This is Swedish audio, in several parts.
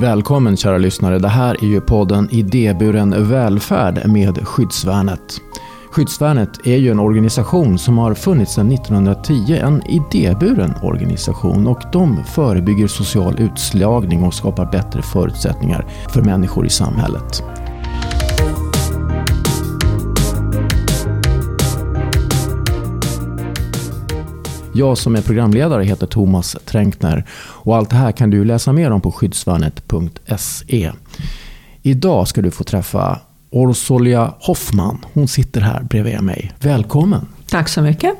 Välkommen kära lyssnare. Det här är ju podden Idéburen välfärd med Skyddsvärnet. Skyddsvärnet är ju en organisation som har funnits sedan 1910. En idéburen organisation och de förebygger social utslagning och skapar bättre förutsättningar för människor i samhället. Jag som är programledare heter Thomas Tränkner och allt det här kan du läsa mer om på skyddsvärnet.se. Idag ska du få träffa Orsolja Hoffman. Hon sitter här bredvid mig. Välkommen! Tack så mycket.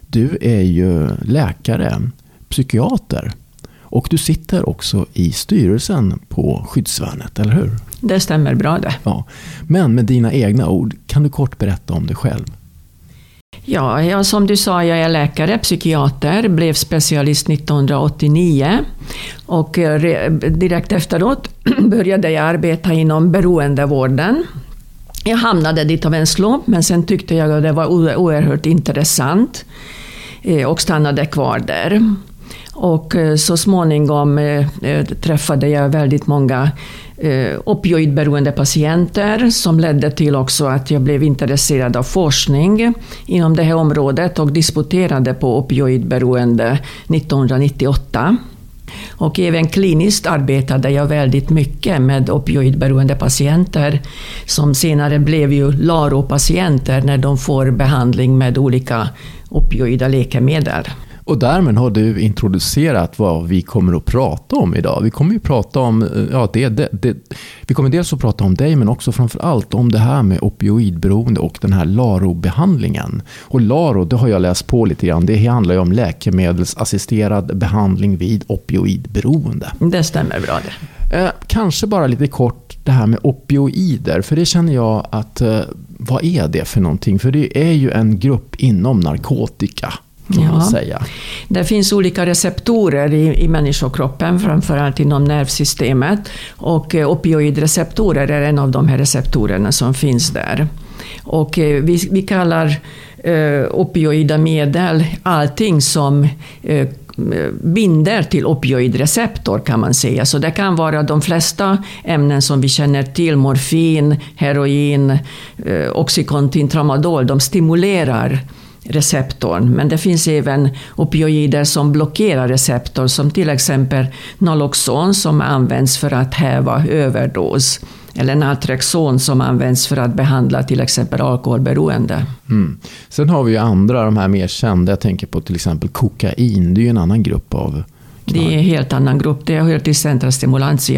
Du är ju läkare, psykiater och du sitter också i styrelsen på Skyddsvärnet, eller hur? Det stämmer bra det. Ja. Men med dina egna ord, kan du kort berätta om dig själv? Ja, ja, som du sa, jag är läkare, psykiater, blev specialist 1989. Och eh, direkt efteråt började jag arbeta inom beroendevården. Jag hamnade dit av en slump, men sen tyckte jag att det var oerhört intressant eh, och stannade kvar där. Och eh, så småningom eh, eh, träffade jag väldigt många opioidberoende patienter som ledde till också att jag blev intresserad av forskning inom det här området och disputerade på opioidberoende 1998. Och även kliniskt arbetade jag väldigt mycket med opioidberoende patienter som senare blev ju LARO-patienter när de får behandling med olika opioida läkemedel. Och därmed har du introducerat vad vi kommer att prata om idag. Vi kommer ju prata om, ja, det, det, det, vi kommer dels att prata om dig men också framför allt om det här med opioidberoende och den här LARO-behandlingen. Och LARO, det har jag läst på lite grann, det handlar ju om läkemedelsassisterad behandling vid opioidberoende. Det stämmer bra det. Eh, kanske bara lite kort det här med opioider, för det känner jag att, eh, vad är det för någonting? För det är ju en grupp inom narkotika ja. säga. Det finns olika receptorer i, i människokroppen, framförallt inom nervsystemet. Och eh, opioidreceptorer är en av de här receptorerna som finns där. Och eh, vi, vi kallar eh, opioida medel allting som eh, binder till opioidreceptor kan man säga. Så det kan vara de flesta ämnen som vi känner till, morfin, heroin, eh, Oxycontin, tramadol, de stimulerar receptorn. Men det finns även opioider som blockerar receptorn, som till exempel Naloxon som används för att häva överdos. Eller Naltrexon som används för att behandla till exempel alkoholberoende. Mm. Sen har vi ju andra, de här mer kända. Jag tänker på till exempel kokain. Det är ju en annan grupp av knark. Det är en helt annan grupp. Det hör till centra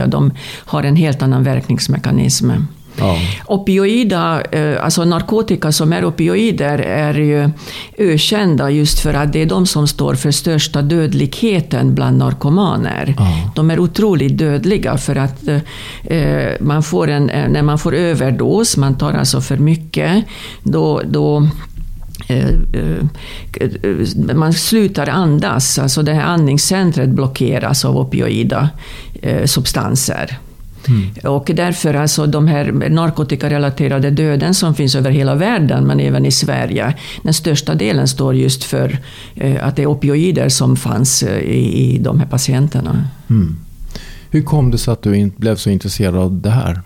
De har en helt annan verkningsmekanism. Ja. Opioida, eh, alltså narkotika som är opioider är ju ökända just för att det är de som står för största dödligheten bland narkomaner. Ja. De är otroligt dödliga för att eh, man får en, eh, när man får överdos, man tar alltså för mycket, då, då man slutar andas, alltså det här andningscentret blockeras av opioida substanser. Mm. Och därför alltså de här narkotikarelaterade döden som finns över hela världen, men även i Sverige, den största delen står just för eh, att det är opioider som fanns eh, i, i de här patienterna. Mm. Hur kom det sig att du blev så intresserad av det här?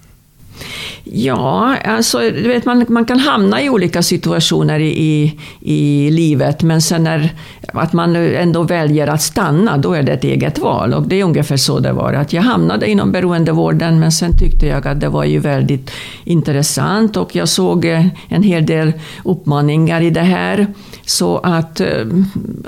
Ja, alltså, du vet, man, man kan hamna i olika situationer i, i livet, men sen när att man ändå väljer att stanna, då är det ett eget val. Och det är ungefär så det var. Att jag hamnade inom beroendevården, men sen tyckte jag att det var ju väldigt intressant och jag såg eh, en hel del uppmaningar i det här. Så att, eh,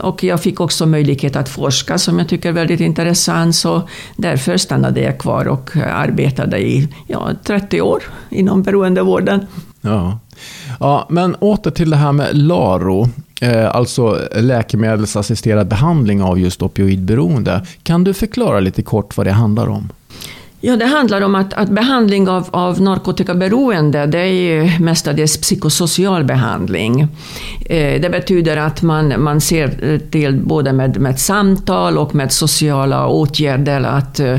och jag fick också möjlighet att forska som jag tycker är väldigt intressant, så därför stannade jag kvar och arbetade i ja, 30 år inom beroendevården. Ja. ja, men åter till det här med LARO, Eh, alltså läkemedelsassisterad behandling av just opioidberoende. Kan du förklara lite kort vad det handlar om? Ja, det handlar om att, att behandling av, av narkotikaberoende, det är ju mestadels psykosocial behandling. Eh, det betyder att man, man ser till både med, med samtal och med sociala åtgärder att eh,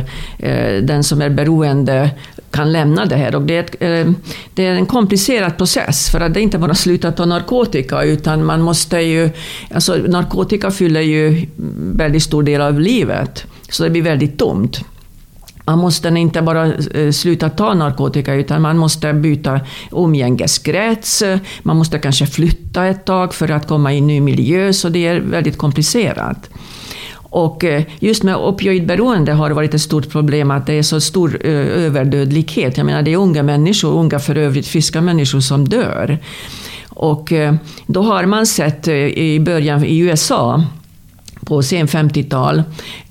den som är beroende kan lämna det här. Och det, är ett, eh, det är en komplicerad process, för att det är inte bara sluta ta narkotika, utan man måste ju... Alltså, narkotika fyller ju väldigt stor del av livet, så det blir väldigt tomt. Man måste inte bara eh, sluta ta narkotika utan man måste byta umgängeskrets. Man måste kanske flytta ett tag för att komma i en ny miljö, så det är väldigt komplicerat. Och eh, just med opioidberoende har det varit ett stort problem att det är så stor eh, överdödlighet. Jag menar, det är unga människor, unga för övrigt friska människor som dör. Och eh, då har man sett i början i USA på sen 50-tal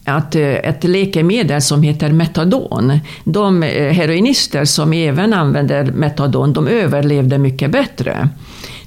att ett läkemedel som heter metadon, de heroinister som även använder metadon, de överlevde mycket bättre.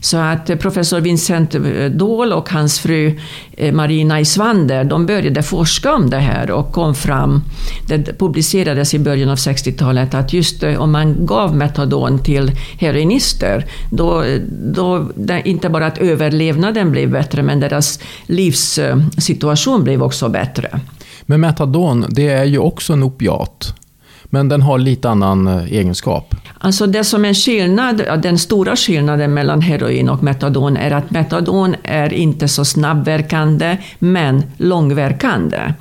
Så att eh, professor Vincent eh, Dahl och hans fru eh, Marina Isvander, de började forska om det här och kom fram, det publicerades i början av 60-talet, att just om man gav metadon till heroinister, då, då inte bara att överlevnaden blev bättre, men deras livssituation blev också bättre. Men metadon, det är ju också en opiat. Men den har lite annan egenskap. Alltså det som är skillnad, den stora skillnaden mellan heroin och metadon är att metadon är inte så snabbverkande, men långverkande.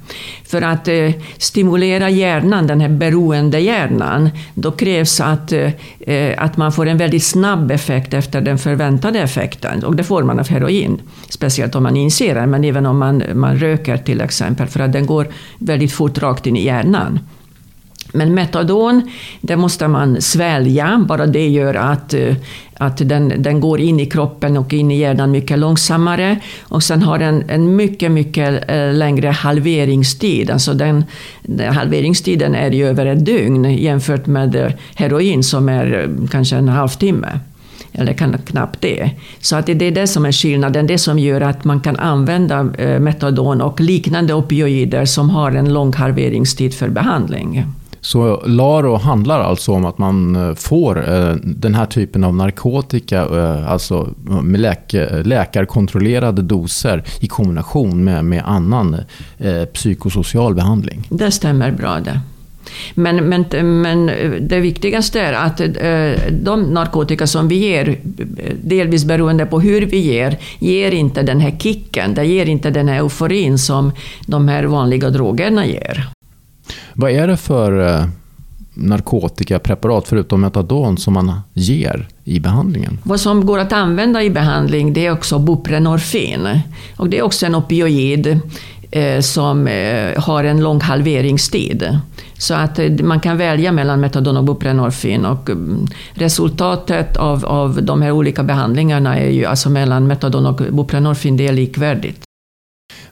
För att eh, stimulera hjärnan, den här beroende hjärnan, då krävs att, eh, eh, att man får en väldigt snabb effekt efter den förväntade effekten. Och det får man av heroin, speciellt om man injicerar, men även om man, man röker till exempel, för att den går väldigt fort rakt in i hjärnan. Men metadon, det måste man svälja, bara det gör att, eh, att den, den går in i kroppen och in i hjärnan mycket långsammare. Och sen har den en mycket, mycket eh, längre halveringstid. Alltså den, den halveringstiden är ju över ett dygn jämfört med eh, heroin som är kanske en halvtimme eller kan, knappt det. Så att det är det som är skillnaden, det som gör att man kan använda metadon och liknande opioider som har en lång halveringstid för behandling. Så LARO handlar alltså om att man eh, får eh, den här typen av narkotika, eh, alltså med läkarkontrollerade doser i kombination med, med annan psykosocial behandling. Det stämmer bra det. Men, men, men det viktigaste är att de narkotika som vi ger, delvis beroende på hur vi ger, ger inte den här kicken, det ger inte den här euforin som de här vanliga drogerna ger. Vad är det för eh, narkotikapreparat förutom metadon som man ger i behandlingen? Vad som går att använda i behandling det är också buprenorfin. Och det är också en opioid eh, som eh, har en lång halveringstid. Så att eh, man kan välja mellan metadon och buprenorfin. Och mm, resultatet av, av de här olika behandlingarna är ju alltså mellan metadon och buprenorfin det är likvärdigt.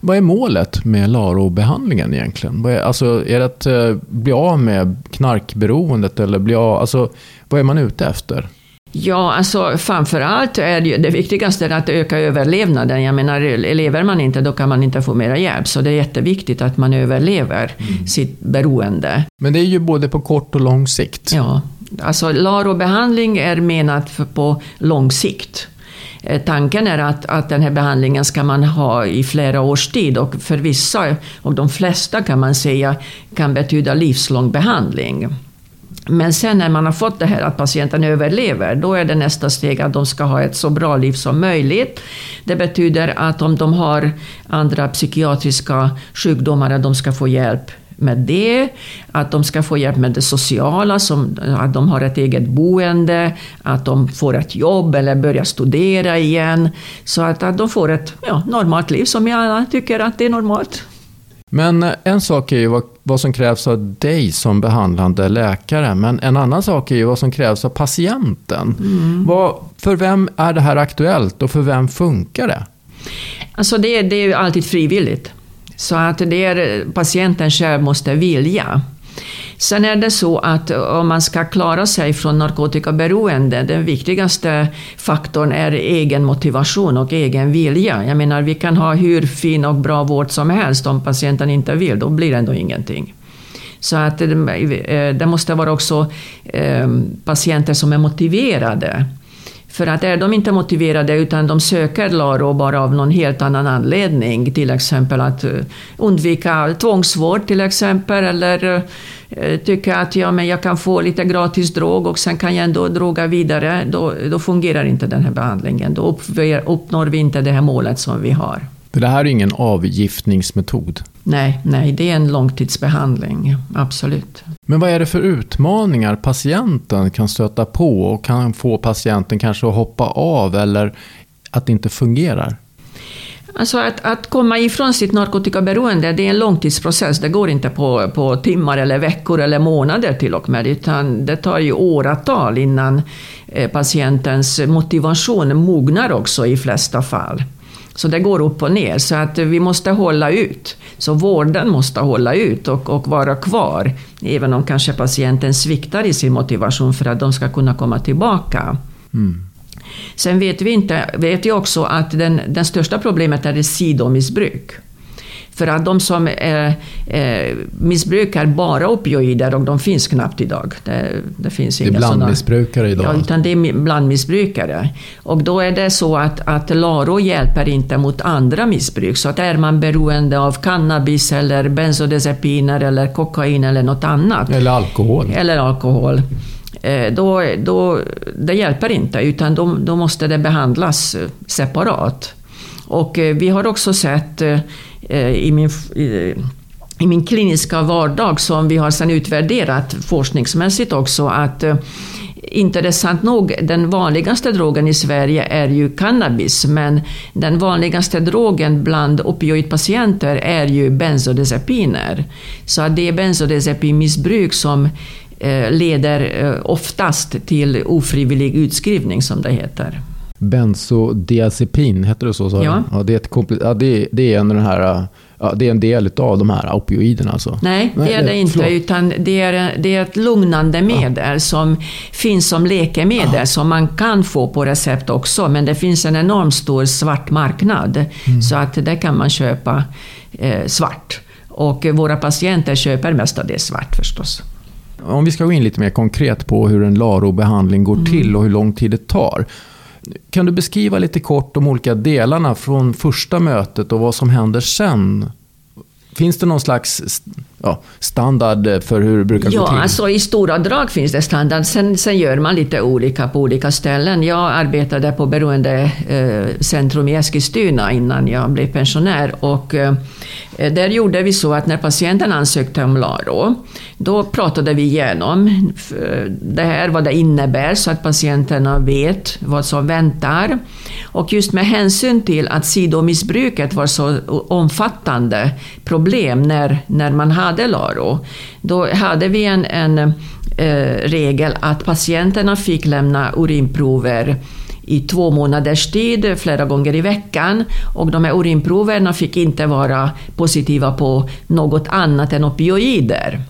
Vad är målet med LARO-behandlingen egentligen? Är, alltså, är det att uh, bli av med knarkberoendet eller bli av, alltså, vad är man ute efter? Ja, alltså framförallt är det, det viktigaste att öka överlevnaden. Jag menar, lever man inte då kan man inte få mera hjälp. Så det är jätteviktigt att man överlever mm. sitt beroende. Men det är ju både på kort och lång sikt. Ja, alltså LARO-behandling är menat för på lång sikt. Eh, tanken är att, att den här behandlingen ska man ha i flera års tid och för vissa, och de flesta kan man säga, kan betyda livslång behandling. Men sen när man har fått det här att patienten överlever, då är det nästa steg att de ska ha ett så bra liv som möjligt. Det betyder att om de har andra psykiatriska sjukdomar, att de ska få hjälp med det, att de ska få hjälp med det sociala, som att de har ett eget boende, att de får ett jobb eller börjar studera igen. Så att, att de får ett ja, normalt liv som vi alla tycker att det är normalt. Men en sak är ju vad, vad, som krävs av dig som behandlande läkare, men en annan sak är ju vad som krävs av patienten. Mm. Vad, för vem är det här aktuellt och för vem funkar det? Alltså det, det är ju alltid frivilligt. Så att det är patienten själv måste vilja. Sen är det så att om man ska klara sig från narkotikaberoende, den viktigaste faktorn är egen motivation och egen vilja. Jag menar, vi kan ha hur fin och bra vård som helst, om patienten inte vill, då blir det ändå ingenting. Så att det, eh, det måste vara också eh, patienter som är motiverade för att är de inte motiverade utan de söker LARO bara av någon helt annan anledning, till exempel att eh, undvika tvångsvård till exempel, eller eh, tycka att ja, men jag kan få lite gratis drog och sen kan jag ändå droga vidare, då, då fungerar inte den här behandlingen. Då uppnår vi inte det här målet som vi har. För det här är ingen avgiftningsmetod? Nej, nej, det är en långtidsbehandling, absolut. Men vad är det för utmaningar patienten kan stöta på och kan få patienten kanske att hoppa av eller att det inte fungerar? Alltså att, att komma ifrån sitt narkotikaberoende, det är en långtidsprocess. Det går inte på, på timmar eller veckor eller månader till och med, utan det tar ju åratal innan eh, patientens motivation mognar också i flesta fall. Så det går upp och ner, så att vi måste hålla ut. Så vården måste hålla ut och, och vara kvar, även om kanske patienten sviktar i sin motivation för att de ska kunna komma tillbaka. Mm. Sen vet vi, inte, vet vi också att den, den största problemet är det sidomissbruk. För att de som eh, eh, missbrukar bara opioider, och de finns knappt idag. Det, det finns det är blandmissbrukare idag? Ja, utan det är blandmissbrukare. Och då är det så att, att LARO hjälper inte mot andra missbruk. Så att är man beroende av cannabis eller bensodiazepiner eller kokain eller något annat. Eller alkohol. Eller alkohol Eh, då, då, det hjälper inte, utan då, då måste det behandlas separat. Och eh, vi har också sett eh, i min, i min kliniska vardag, som vi har sedan utvärderat forskningsmässigt också, att eh, Intressant nog, den vanligaste drogen i Sverige är ju cannabis, men den vanligaste drogen bland opioidpatienter är ju bensodiazepiner. Så det är bensodiazepinmissbruk som leder oftast till ofrivillig utskrivning, som det heter. Bensodiazepin, heter det så? så ja. ja, det, är ett ja det, det, är en den här, ja, det är en del av de här opioiderna alltså? Nej, det är det inte. Förlåt. Utan det är, det är ett lugnande medel ja. som finns som läkemedel ja. som man kan få på recept också. Men det finns en enormt stor svart marknad. Mm. Så att det kan man köpa eh, svart. Och våra patienter köper mestadels svart förstås. Om vi ska gå in lite mer konkret på hur en LARO-behandling går mm. till och hur lång tid det tar. Kan du beskriva lite kort de olika delarna från första mötet och vad som händer sen? Finns det någon slags ja, standard för hur det brukar ja, gå till? Ja, alltså i stora drag finns det standard. Sen, sen gör man lite olika på olika ställen. Jag arbetade på Beroendecentrum i Eskilstuna innan jag blev pensionär. Och, eh, Eh, där gjorde vi så att när patienten ansökte om LARO, då pratade vi igenom eh, det här, vad det innebär, så att patienterna vet vad som väntar. Och just med hänsyn till att sidomissbruket var så omfattande problem när, när man hade hade LARO, då hade vi en, en eh, regel att patienterna fick lämna urinprover i två månaders tid, flera gånger i veckan. Och de här urinproverna fick inte vara positiva på något annat än opioider.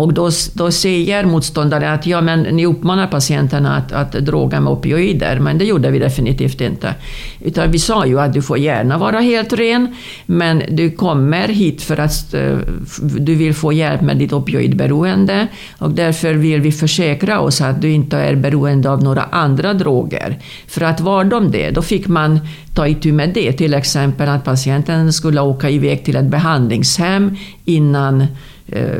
Och då, då säger motståndare att ja, men ni uppmanar patienterna att, att droga med opioider, men det gjorde vi definitivt inte. Utan vi sa ju att du får gärna vara helt ren, men du kommer hit för att eh, du vill få hjälp med ditt opioidberoende och därför vill vi försäkra oss att du inte är beroende av några andra droger. För att var de det, då fick man ta itu med det. Till exempel att patienten skulle åka iväg till ett behandlingshem innan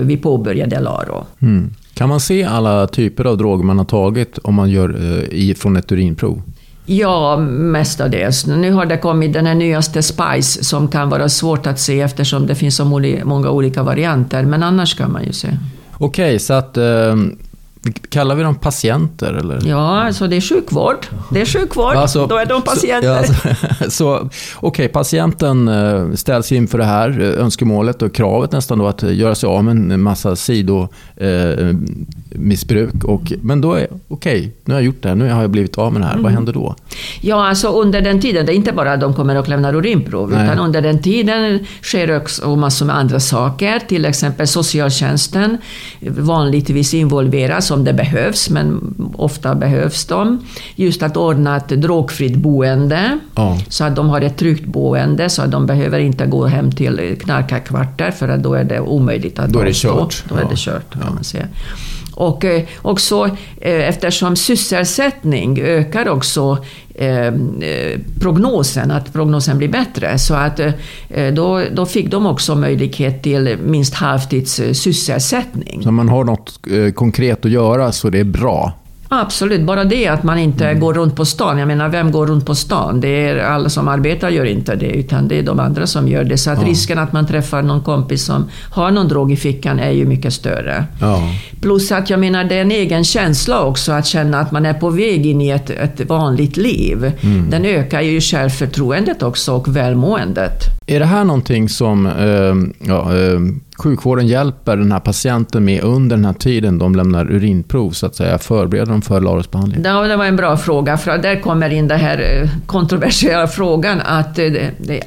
vi påbörjade LARO. Mm. Kan man se alla typer av droger man har tagit om man gör eh, från ett urinprov? Ja, mestadels. Nu har det kommit den här nyaste Spice som kan vara svårt att se eftersom det finns så många olika varianter, men annars kan man ju se. Okej, okay, så att eh, Kallar vi dem patienter? Eller? Ja, alltså det är sjukvård. Det är sjukvård, alltså, då är de patienter. Så, ja, alltså, så, Okej, okay, patienten eh, ställs inför det här eh, önskemålet och kravet nästan då att göra sig av med en massa sidomissbruk. Eh, men då är okej, okay, nu har jag gjort det här, nu har jag blivit av med det här. Mm. Vad händer då? Ja, alltså under den tiden, det är inte bara att de kommer och lämnar urinprov, Nej. utan under den tiden sker också massor med andra saker. Till exempel socialtjänsten vanligtvis involveras som det behövs, men ofta behövs de. Just att ordna ett drogfritt boende, ja. så att de har ett tryggt boende, så att de behöver inte gå hem till knarkarkvartar, för att då är det omöjligt att Då är det kört. Då är det kört, kan man säga. Och eh, också eh, eftersom sysselsättning ökar också eh, prognosen, att prognosen blir bättre. Så att eh, då, då fick de också möjlighet till minst halvtids eh, sysselsättning. Så om man har något eh, konkret att göra så det är bra? Absolut, bara det att man inte mm. går runt på stan. Jag menar, vem går runt på stan? Det är alla som arbetar gör inte det, utan det är de andra som gör det. Så att ja. risken att man träffar någon kompis som har någon drog i fickan är ju mycket större. Ja. Plus att jag menar, det är en egen känsla också att känna att man är på väg in i ett, ett vanligt liv. Mm. Den ökar ju självförtroendet också och välmåendet. Är det här någonting som eh, ja, eh, sjukvården hjälper den här patienten med under den här tiden de lämnar urinprov, så att säga, förbereder dem för LAROS-behandling? Ja, det var en bra fråga, för där kommer in den här eh, kontroversiella frågan att eh,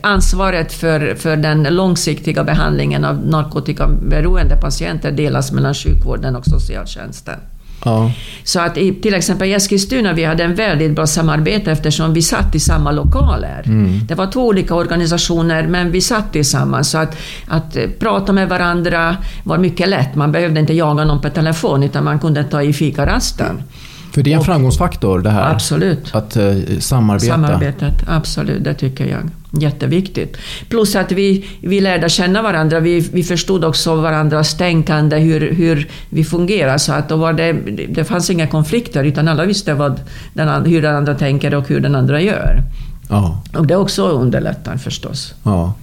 ansvaret för, för den långsiktiga behandlingen av narkotikaberoende patienter delas mellan sjukvården och socialtjänsten. Ja. Så att i, till exempel i Eskilstuna vi hade en väldigt bra samarbete eftersom vi satt i samma lokaler. Mm. Det var två olika organisationer men vi satt tillsammans. Så att, att eh, prata med varandra var mycket lätt. Man behövde inte jaga någon på telefon utan man kunde ta i fikarasten. För det är en framgångsfaktor det här? Absolut. Att uh, samarbeta? Samarbetet, absolut. Det tycker jag. Jätteviktigt. Plus att vi, vi lärde känna varandra. Vi, vi förstod också varandras tänkande, hur, hur vi fungerar. Så att då var det, det fanns inga konflikter, utan alla visste vad den, hur den andra tänker och hur den andra gör. Ja. Och det också underlättar förstås. Ja.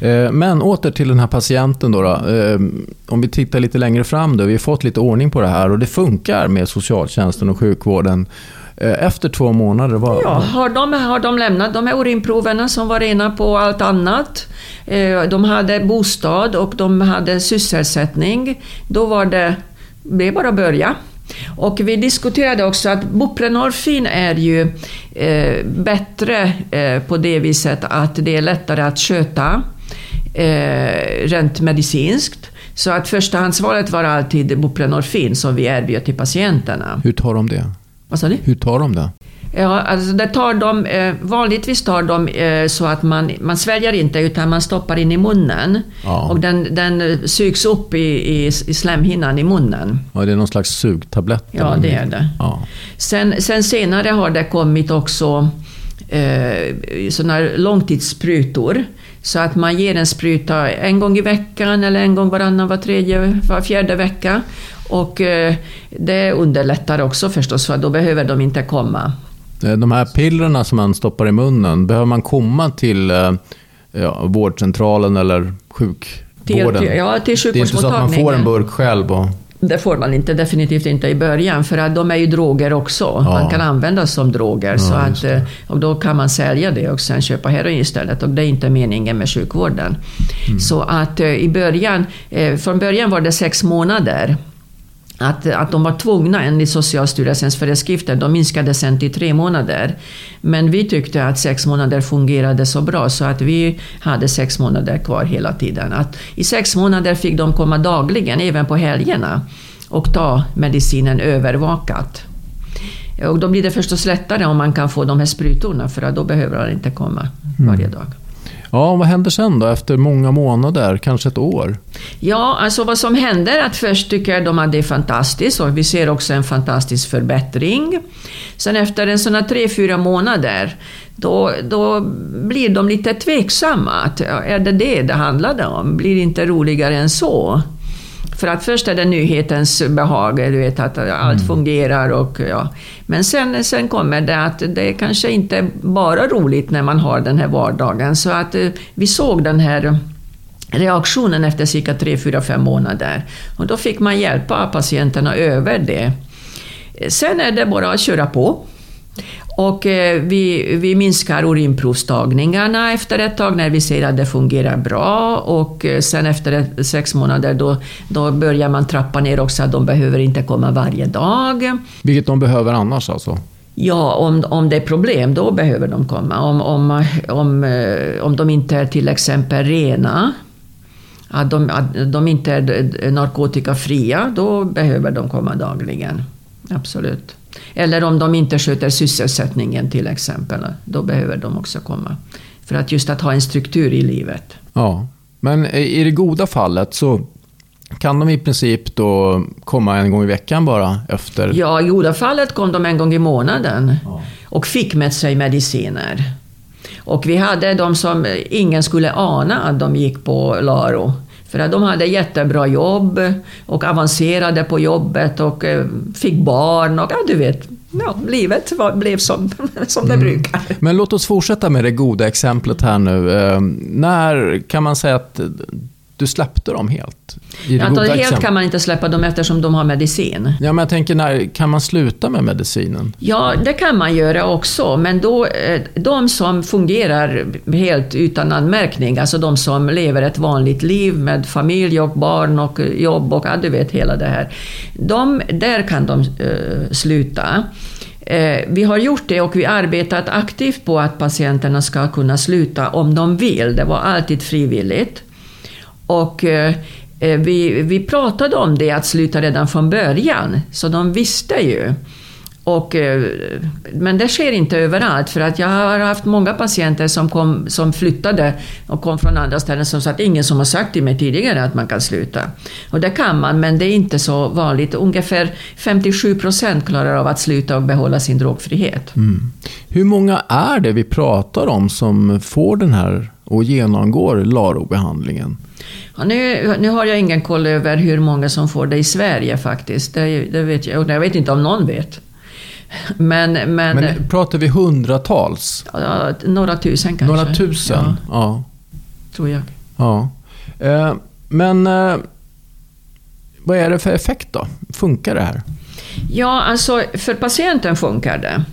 Eh, men åter till den här patienten då, då. Eh, om vi tittar lite längre fram då. Vi har fått lite ordning på det här och det funkar med socialtjänsten och sjukvården. Eh, efter två månader? Var... Ja, har de, har de lämnat de här urinproverna som var rena på allt annat. De hade bostad och de hade sysselsättning. Då var det, det är bara att börja. Och vi diskuterade också att buprenorfin är ju eh, bättre eh, på det viset att det är lättare att sköta eh, rent medicinskt. Så att förstahandsvalet var alltid buprenorfin som vi erbjöd till patienterna. Hur tar de det? Vad sa du? Hur tar de det? Ja, alltså det tar de, eh, vanligtvis tar de eh, så att man, man sväljer inte utan man stoppar in i munnen. Ja. Och den, den sugs upp i, i, i slemhinnan i munnen. Ja, det är någon slags sugtablett? Ja, det är det. Ja. Sen, sen senare har det kommit också eh, sådana långtidssprutor så att man ger en spruta en gång i veckan eller en gång varannan, var tredje, var fjärde vecka. Och eh, det underlättar också förstås, för då behöver de inte komma. Eh, de här pillerna som man stoppar i munnen, behöver man komma till eh, ja, vårdcentralen eller sjukvården? Till, ja, till Det är inte så att man får en burk själv? Och... Det får man inte, definitivt inte i början, för att de är ju droger också. Ja. Man kan användas som droger. Ja, så att, eh, och då kan man sälja det och sen köpa heroin istället. Och det är inte meningen med sjukvården. Mm. Så att eh, i början, eh, från början var det sex månader att, att de var tvungna enligt Socialstyrelsens föreskrifter. De minskade sen till tre månader. Men vi tyckte att sex månader fungerade så bra så att vi hade sex månader kvar hela tiden. Att I sex månader fick de komma dagligen, även på helgerna, och ta medicinen övervakat. Och då blir det förstås lättare om man kan få de här sprutorna för då behöver man inte komma varje dag. Ja, vad händer sen då efter många månader, kanske ett år? Ja, alltså vad som händer är att först tycker de att det är fantastiskt och vi ser också en fantastisk förbättring. Sen efter en sån här tre, fyra månader då, då blir de lite tveksamma. Att, är det det det handlade om? Blir det inte roligare än så? För att först är det nyhetens behag, du vet att allt mm. fungerar och ja. Men sen, sen kommer det att det kanske inte bara roligt när man har den här vardagen. Så att eh, vi såg den här reaktionen efter cirka 3, 4, 5 månader. Och då fick man hjälpa patienterna över det. Sen är det bara att köra på. Och eh, vi, vi minskar urinprovstagningarna efter ett tag när vi ser att det fungerar bra. Och eh, sen efter sex månader då, då börjar man trappa ner också att de behöver inte komma varje dag. Vilket de behöver annars alltså? Ja, om, om det är problem, då behöver de komma. Om, om, om, eh, om de inte är till exempel rena, att de, att de inte är narkotikafria, då behöver de komma dagligen. Absolut. Eller om de inte sköter sysselsättningen till exempel, då behöver de också komma. För att just att ha en struktur i livet. Ja, men i det goda fallet så kan de i princip då komma en gång i veckan bara efter? Ja, i goda fallet kom de en gång i månaden ja. och fick med sig mediciner. Och vi hade de som ingen skulle ana att de gick på Laro. För att de hade jättebra jobb och avancerade på jobbet och eh, fick barn och ja, du vet, ja, livet var, blev som, som det mm. brukar. Men låt oss fortsätta med det goda exemplet här nu. Eh, när kan man säga att du släppte dem helt? Ja, helt exempel. kan man inte släppa dem eftersom de har medicin. Ja, men jag tänker, när kan man sluta med medicinen? Ja, det kan man göra också, men då, eh, de som fungerar helt utan anmärkning, alltså de som lever ett vanligt liv med familj och barn och jobb och ja, du vet hela det här. De, där kan de uh, sluta. Eh, vi har gjort det och vi arbetat aktivt på att patienterna ska kunna sluta om de vill. Det var alltid frivilligt. Och eh, eh, vi, vi pratade om det, att sluta redan från början, så de visste ju. Och, eh, men det sker inte överallt, för att jag har haft många patienter som, kom, som flyttade och kom från andra ställen som sa att ingen som har sagt till mig tidigare att man kan sluta. Och det kan man, men det är inte så vanligt. Ungefär 57 procent klarar av att sluta och behålla sin drogfrihet. Mm. Hur många är det vi pratar om som får den här och genomgår LARO-behandlingen? Ja, nu, nu har jag ingen koll över hur många som får det i Sverige faktiskt. Det, det vet jag, jag vet inte om någon vet. Men, men, men pratar vi hundratals? Ja, några tusen kanske. Några tusen? Ja. ja. Tror jag. Ja. Eh, men eh, vad är det för effekt då? Funkar det här? Ja, alltså för patienten funkar det.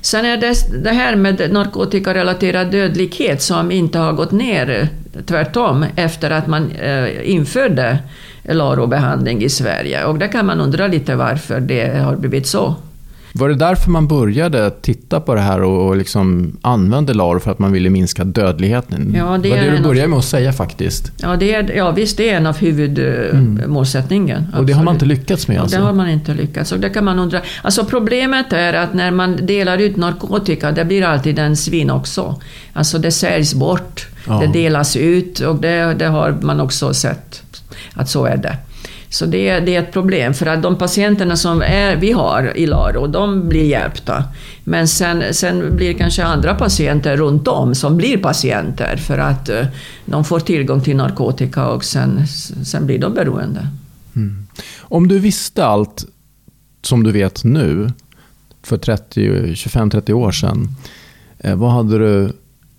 Sen är det det här med narkotikarelaterad dödlighet som inte har gått ner, eh, tvärtom, efter att man eh, införde LARO-behandling i Sverige. Och där kan man undra lite varför det har blivit så. Var det därför man började titta på det här och liksom använde LARO för att man ville minska dödligheten? Ja, det var det du började med att säga faktiskt. Ja, det är, ja visst, det är en av huvudmålsättningen. Mm. Och det har man inte lyckats med? Alltså. Ja, det har man inte lyckats. Och det kan man undra. Alltså problemet är att när man delar ut narkotika, det blir alltid en svin också. Alltså det säljs bort, ja. det delas ut och det, det har man också sett att så är det. Så det, det, är ett problem, för att de patienterna som är, vi har i Laro, de blir hjälpta. Men sen, sen blir det kanske andra patienter runt om som blir patienter, för att uh, de får tillgång till narkotika och sen, sen blir de beroende. Mm. Om du visste allt som du vet nu, för 25-30 år sedan, eh, vad hade du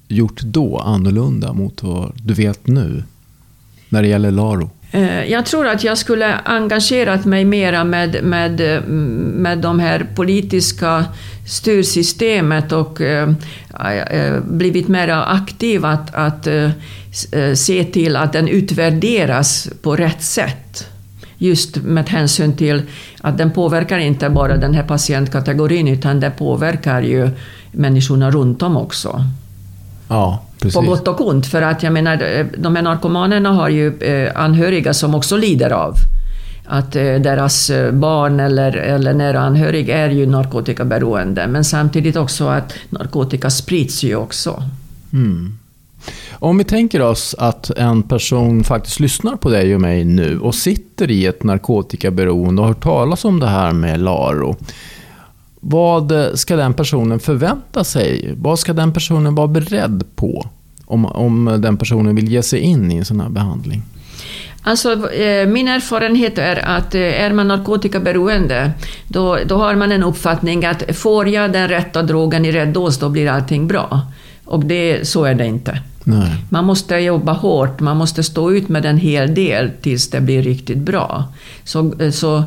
gjort då annorlunda mot vad du vet nu, när det gäller Laro? Eh, jag tror att jag skulle engagerat mig mera med, med, eh, med de här politiska styrsystemet och äh, blivit mer aktiv att, att äh, se till att den utvärderas på rätt sätt. Just med hänsyn till att den påverkar inte bara den här patientkategorin utan den påverkar ju människorna runt om också. Ja, precis. På gott och ont. För att jag menar, de här narkomanerna har ju eh, anhöriga som också lider av att eh, deras eh, barn eller, eller nära anhörig är ju narkotikaberoende. Men samtidigt också att narkotika sprids ju också. Mm. Om vi tänker oss att en person faktiskt lyssnar på dig och mig nu och sitter i ett narkotikaberoende och har hört talas om det här med LARO. Vad ska den personen förvänta sig? Vad ska den personen vara beredd på? Om, om den personen vill ge sig in i en sån här behandling? Alltså, eh, min erfarenhet är att eh, är man narkotikaberoende, då, då har man en uppfattning att får jag den rätta drogen i rätt dos, då blir allting bra. Och det, så är det inte. Nej. Man måste jobba hårt, man måste stå ut med en hel del tills det blir riktigt bra. Så, eh, så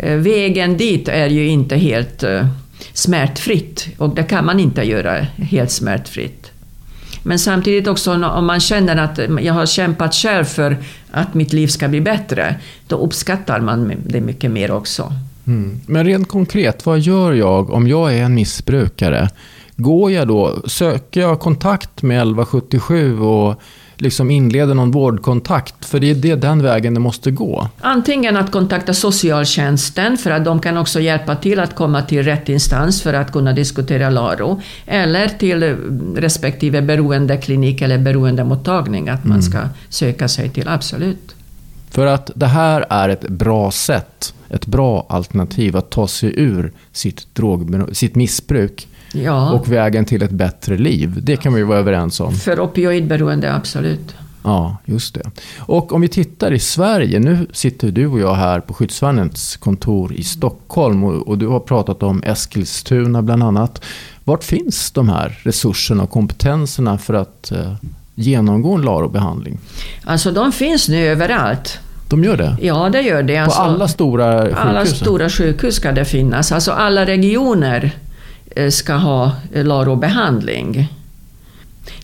vägen dit är ju inte helt smärtfritt och det kan man inte göra helt smärtfritt. Men samtidigt också om man känner att jag har kämpat själv för att mitt liv ska bli bättre, då uppskattar man det mycket mer också. Mm. Men rent konkret, vad gör jag om jag är en missbrukare? Går jag då, söker jag kontakt med 1177 och liksom inleder någon vårdkontakt? För det är det, den vägen det måste gå. Antingen att kontakta socialtjänsten för att de kan också hjälpa till att komma till rätt instans för att kunna diskutera LARO. Eller till respektive beroendeklinik eller beroendemottagning att man mm. ska söka sig till, absolut. För att det här är ett bra sätt, ett bra alternativ att ta sig ur sitt, drog, sitt missbruk ja. och vägen till ett bättre liv. Det kan vi vara överens om. För opioidberoende, absolut. Ja, just det. Och om vi tittar i Sverige, nu sitter du och jag här på skyddsvärnets kontor i Stockholm och, och, du har pratat om Eskilstuna bland annat. Vart finns de här resurserna och kompetenserna för att eh, genomgå en LARO-behandling? Alltså de finns nu överallt. De gör det? Ja, det gör det. Alltså, på alla stora sjukhus? Alla stora sjukhus ska det finnas. Alltså alla regioner ska ha LARO-behandling.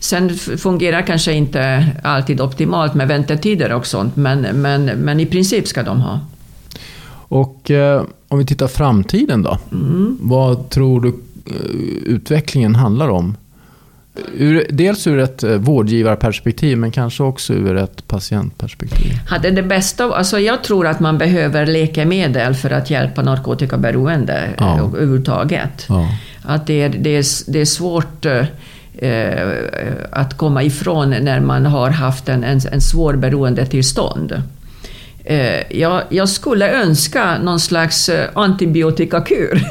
Sen fungerar kanske inte alltid optimalt med väntetider och sånt, men, men, men i princip ska de ha. Och eh, om vi tittar framtiden då? Mm. Vad tror du eh, utvecklingen handlar om? Ur, dels ur ett eh, vårdgivarperspektiv, men kanske också ur ett patientperspektiv. Hade det bästa, alltså jag tror att man behöver läkemedel för att hjälpa narkotikaberoende ja. Eh, överhuvudtaget. Ja. Att det är, det, är, det är svårt eh, eh, att komma ifrån när man har haft en, en, en svår beroendetillstånd. Eh, jag, jag, skulle önska någon slags eh, antibiotikakur.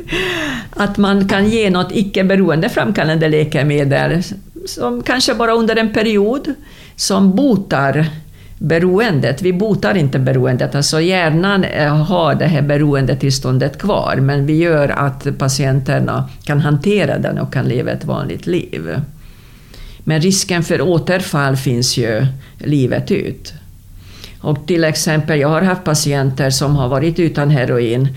att man kan ge något icke beroendeframkallande läkemedel som kanske bara under en period som botar beroendet. Vi botar inte beroendet, alltså hjärnan eh, har det här beroendetillståndet kvar, men vi gör att patienterna kan hantera den och kan leva ett vanligt liv. Men risken för återfall finns ju livet ut. Och till exempel, jag har haft patienter som har varit utan heroin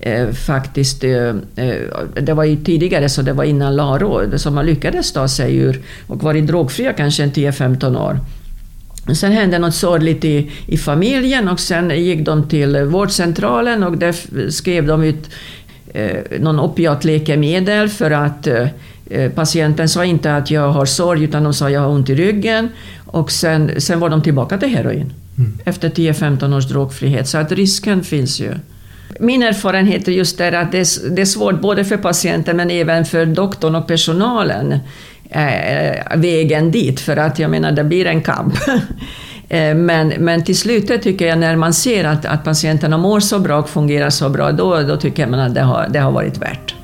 eh, faktiskt, eh, eh det var ju tidigare så det var innan LARO, som har lyckades ta sig ur och varit drogfria kanske 10-15 år. Sen hände något sorgligt i, i familjen och sen gick de till vårdcentralen och där skrev de ut eh, någon opiatläkemedel för att eh, patienten sa inte att jag har sorg utan de sa jag har ont i ryggen. Och sen, sen var de tillbaka till heroin. Mm. Efter 10-15 års drogfrihet. Så att risken finns ju. Min erfarenhet är just det att det är, det är svårt både för patienten men även för doktorn och personalen eh, vägen dit, för att jag menar, det blir en kamp. Eh, men, men till slut tycker jag när man ser att, att patienterna mår så bra och fungerar så bra, då, då tycker jag att det har, det har varit värt.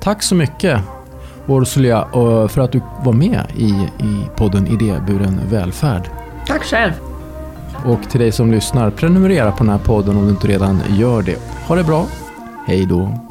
Tack så mycket Orsulia för att du var med i, i podden Idéburen välfärd. Tack själv. Och till dig som lyssnar, prenumerera på den här podden om du inte redan gör det. Ha det bra. Hej då.